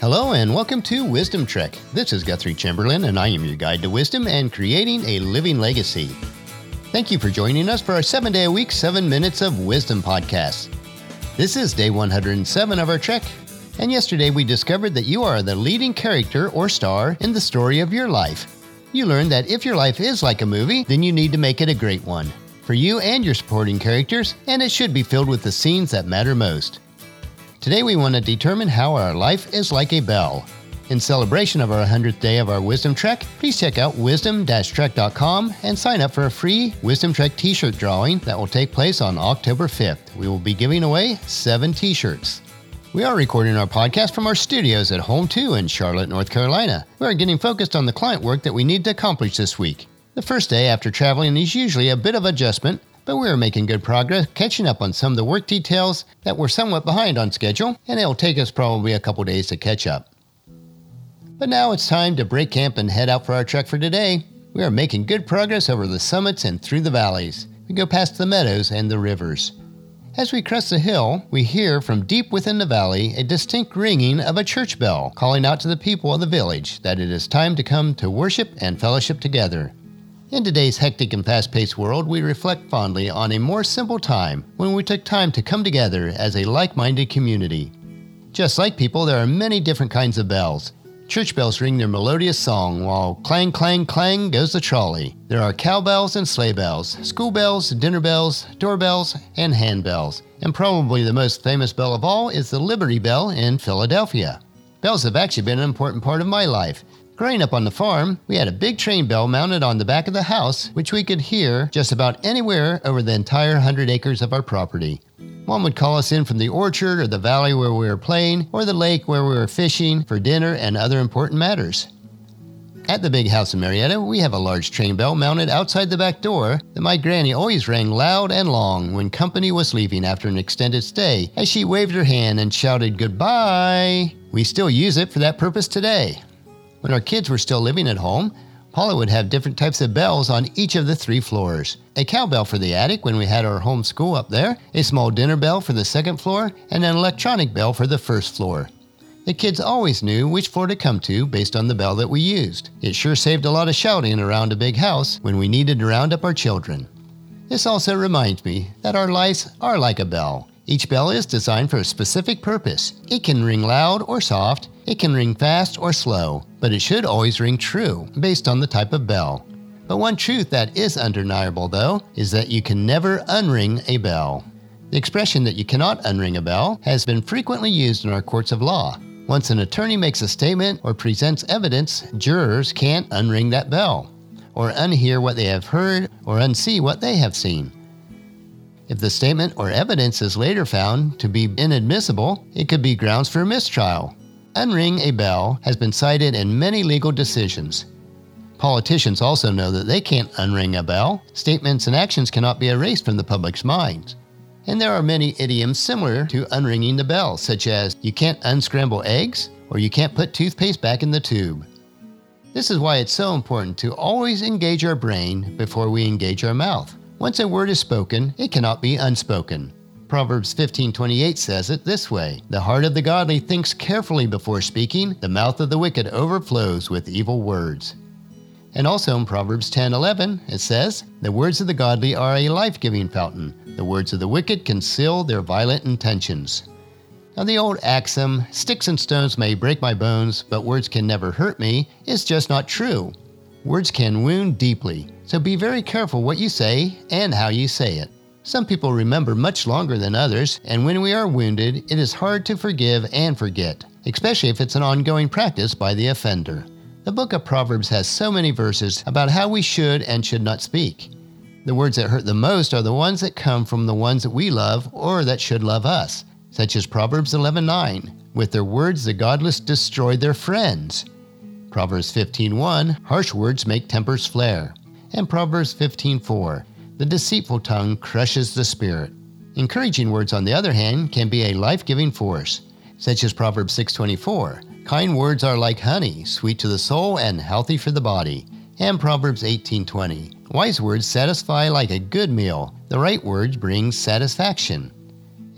Hello and welcome to Wisdom Trek. This is Guthrie Chamberlain, and I am your guide to wisdom and creating a living legacy. Thank you for joining us for our seven day a week, seven minutes of wisdom podcast. This is day 107 of our trek, and yesterday we discovered that you are the leading character or star in the story of your life. You learned that if your life is like a movie, then you need to make it a great one for you and your supporting characters, and it should be filled with the scenes that matter most. Today we want to determine how our life is like a bell. In celebration of our 100th day of our Wisdom Trek, please check out wisdom-trek.com and sign up for a free Wisdom Trek t-shirt drawing that will take place on October 5th. We will be giving away 7 t-shirts. We are recording our podcast from our studios at Home 2 in Charlotte, North Carolina. We are getting focused on the client work that we need to accomplish this week. The first day after traveling is usually a bit of adjustment, but we are making good progress catching up on some of the work details that were somewhat behind on schedule, and it'll take us probably a couple days to catch up. But now it's time to break camp and head out for our trek for today. We are making good progress over the summits and through the valleys. We go past the meadows and the rivers. As we crest the hill, we hear from deep within the valley a distinct ringing of a church bell calling out to the people of the village that it is time to come to worship and fellowship together. In today's hectic and fast paced world, we reflect fondly on a more simple time when we took time to come together as a like minded community. Just like people, there are many different kinds of bells. Church bells ring their melodious song while clang, clang, clang goes the trolley. There are cowbells and sleigh bells, school bells, dinner bells, doorbells, and handbells. And probably the most famous bell of all is the Liberty Bell in Philadelphia. Bells have actually been an important part of my life. Growing up on the farm, we had a big train bell mounted on the back of the house, which we could hear just about anywhere over the entire 100 acres of our property. Mom would call us in from the orchard or the valley where we were playing or the lake where we were fishing for dinner and other important matters. At the big house in Marietta, we have a large train bell mounted outside the back door that my granny always rang loud and long when company was leaving after an extended stay as she waved her hand and shouted goodbye. We still use it for that purpose today. When our kids were still living at home, Paula would have different types of bells on each of the three floors a cowbell for the attic when we had our home school up there, a small dinner bell for the second floor, and an electronic bell for the first floor. The kids always knew which floor to come to based on the bell that we used. It sure saved a lot of shouting around a big house when we needed to round up our children. This also reminds me that our lives are like a bell. Each bell is designed for a specific purpose. It can ring loud or soft, it can ring fast or slow, but it should always ring true based on the type of bell. But one truth that is undeniable, though, is that you can never unring a bell. The expression that you cannot unring a bell has been frequently used in our courts of law. Once an attorney makes a statement or presents evidence, jurors can't unring that bell, or unhear what they have heard, or unsee what they have seen. If the statement or evidence is later found to be inadmissible, it could be grounds for a mistrial, Unring a bell has been cited in many legal decisions. Politicians also know that they can't unring a bell. Statements and actions cannot be erased from the public's minds. And there are many idioms similar to unringing the bell, such as you can't unscramble eggs or you can't put toothpaste back in the tube. This is why it's so important to always engage our brain before we engage our mouth. Once a word is spoken, it cannot be unspoken. Proverbs 15:28 says it this way: "The heart of the godly thinks carefully before speaking; the mouth of the wicked overflows with evil words." And also in Proverbs 10:11 it says, "The words of the godly are a life-giving fountain; the words of the wicked conceal their violent intentions." Now the old axiom, "Sticks and stones may break my bones, but words can never hurt me," is just not true. Words can wound deeply, so be very careful what you say and how you say it. Some people remember much longer than others, and when we are wounded, it is hard to forgive and forget, especially if it's an ongoing practice by the offender. The book of Proverbs has so many verses about how we should and should not speak. The words that hurt the most are the ones that come from the ones that we love or that should love us, such as Proverbs 11:9. With their words the godless destroy their friends. Proverbs 15:1, harsh words make tempers flare. And Proverbs 15:4, the deceitful tongue crushes the spirit. Encouraging words, on the other hand, can be a life-giving force, such as Proverbs 6:24. Kind words are like honey, sweet to the soul and healthy for the body. And Proverbs 18:20. Wise words satisfy like a good meal. The right words bring satisfaction.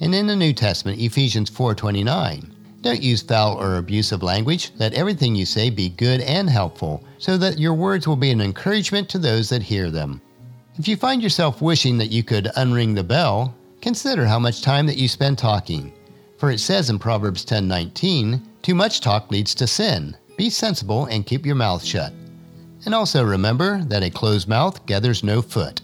And in the New Testament, Ephesians 4:29. Don't use foul or abusive language. Let everything you say be good and helpful, so that your words will be an encouragement to those that hear them. If you find yourself wishing that you could unring the bell, consider how much time that you spend talking. For it says in Proverbs 10:19, "Too much talk leads to sin. Be sensible and keep your mouth shut." And also remember that a closed mouth gathers no foot.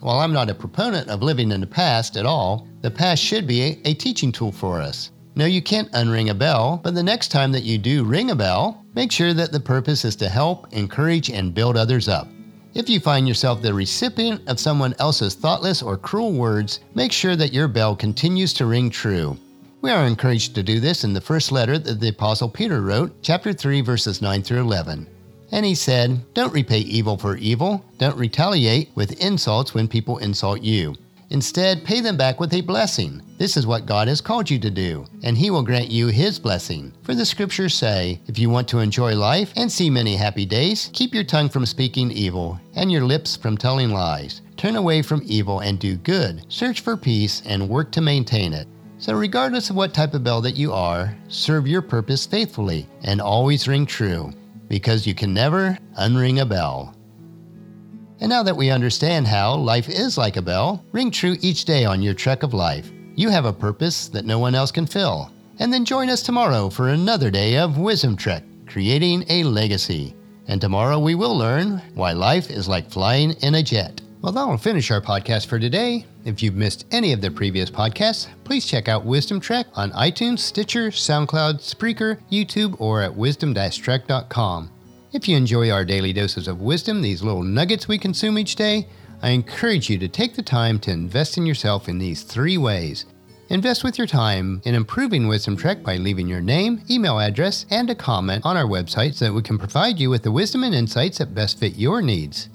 While I'm not a proponent of living in the past at all, the past should be a, a teaching tool for us. No, you can't unring a bell, but the next time that you do ring a bell, make sure that the purpose is to help, encourage, and build others up. If you find yourself the recipient of someone else's thoughtless or cruel words, make sure that your bell continues to ring true. We are encouraged to do this in the first letter that the Apostle Peter wrote, chapter 3, verses 9 through 11. And he said, Don't repay evil for evil, don't retaliate with insults when people insult you. Instead, pay them back with a blessing. This is what God has called you to do, and He will grant you His blessing. For the scriptures say, If you want to enjoy life and see many happy days, keep your tongue from speaking evil, and your lips from telling lies. Turn away from evil and do good. Search for peace and work to maintain it. So, regardless of what type of bell that you are, serve your purpose faithfully and always ring true, because you can never unring a bell. And now that we understand how life is like a bell, ring true each day on your trek of life. You have a purpose that no one else can fill. And then join us tomorrow for another day of Wisdom Trek, creating a legacy. And tomorrow we will learn why life is like flying in a jet. Well, that will finish our podcast for today. If you've missed any of the previous podcasts, please check out Wisdom Trek on iTunes, Stitcher, SoundCloud, Spreaker, YouTube, or at wisdom-trek.com. If you enjoy our daily doses of wisdom, these little nuggets we consume each day, I encourage you to take the time to invest in yourself in these three ways. Invest with your time in improving Wisdom Trek by leaving your name, email address, and a comment on our website so that we can provide you with the wisdom and insights that best fit your needs.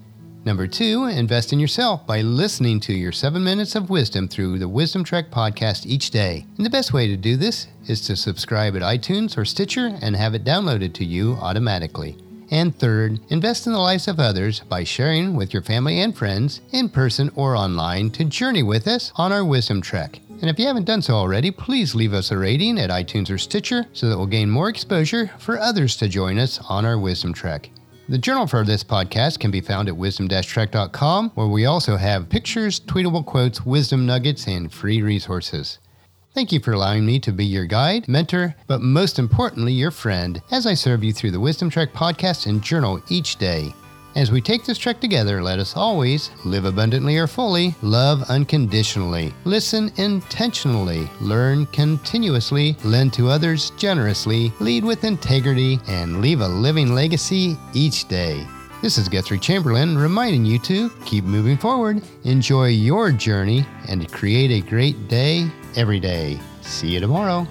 Number two, invest in yourself by listening to your seven minutes of wisdom through the Wisdom Trek podcast each day. And the best way to do this is to subscribe at iTunes or Stitcher and have it downloaded to you automatically. And third, invest in the lives of others by sharing with your family and friends, in person or online, to journey with us on our Wisdom Trek. And if you haven't done so already, please leave us a rating at iTunes or Stitcher so that we'll gain more exposure for others to join us on our Wisdom Trek. The journal for this podcast can be found at wisdom-trek.com, where we also have pictures, tweetable quotes, wisdom nuggets, and free resources. Thank you for allowing me to be your guide, mentor, but most importantly, your friend, as I serve you through the Wisdom Trek podcast and journal each day. As we take this trek together, let us always live abundantly or fully, love unconditionally, listen intentionally, learn continuously, lend to others generously, lead with integrity, and leave a living legacy each day. This is Guthrie Chamberlain reminding you to keep moving forward, enjoy your journey, and create a great day every day. See you tomorrow.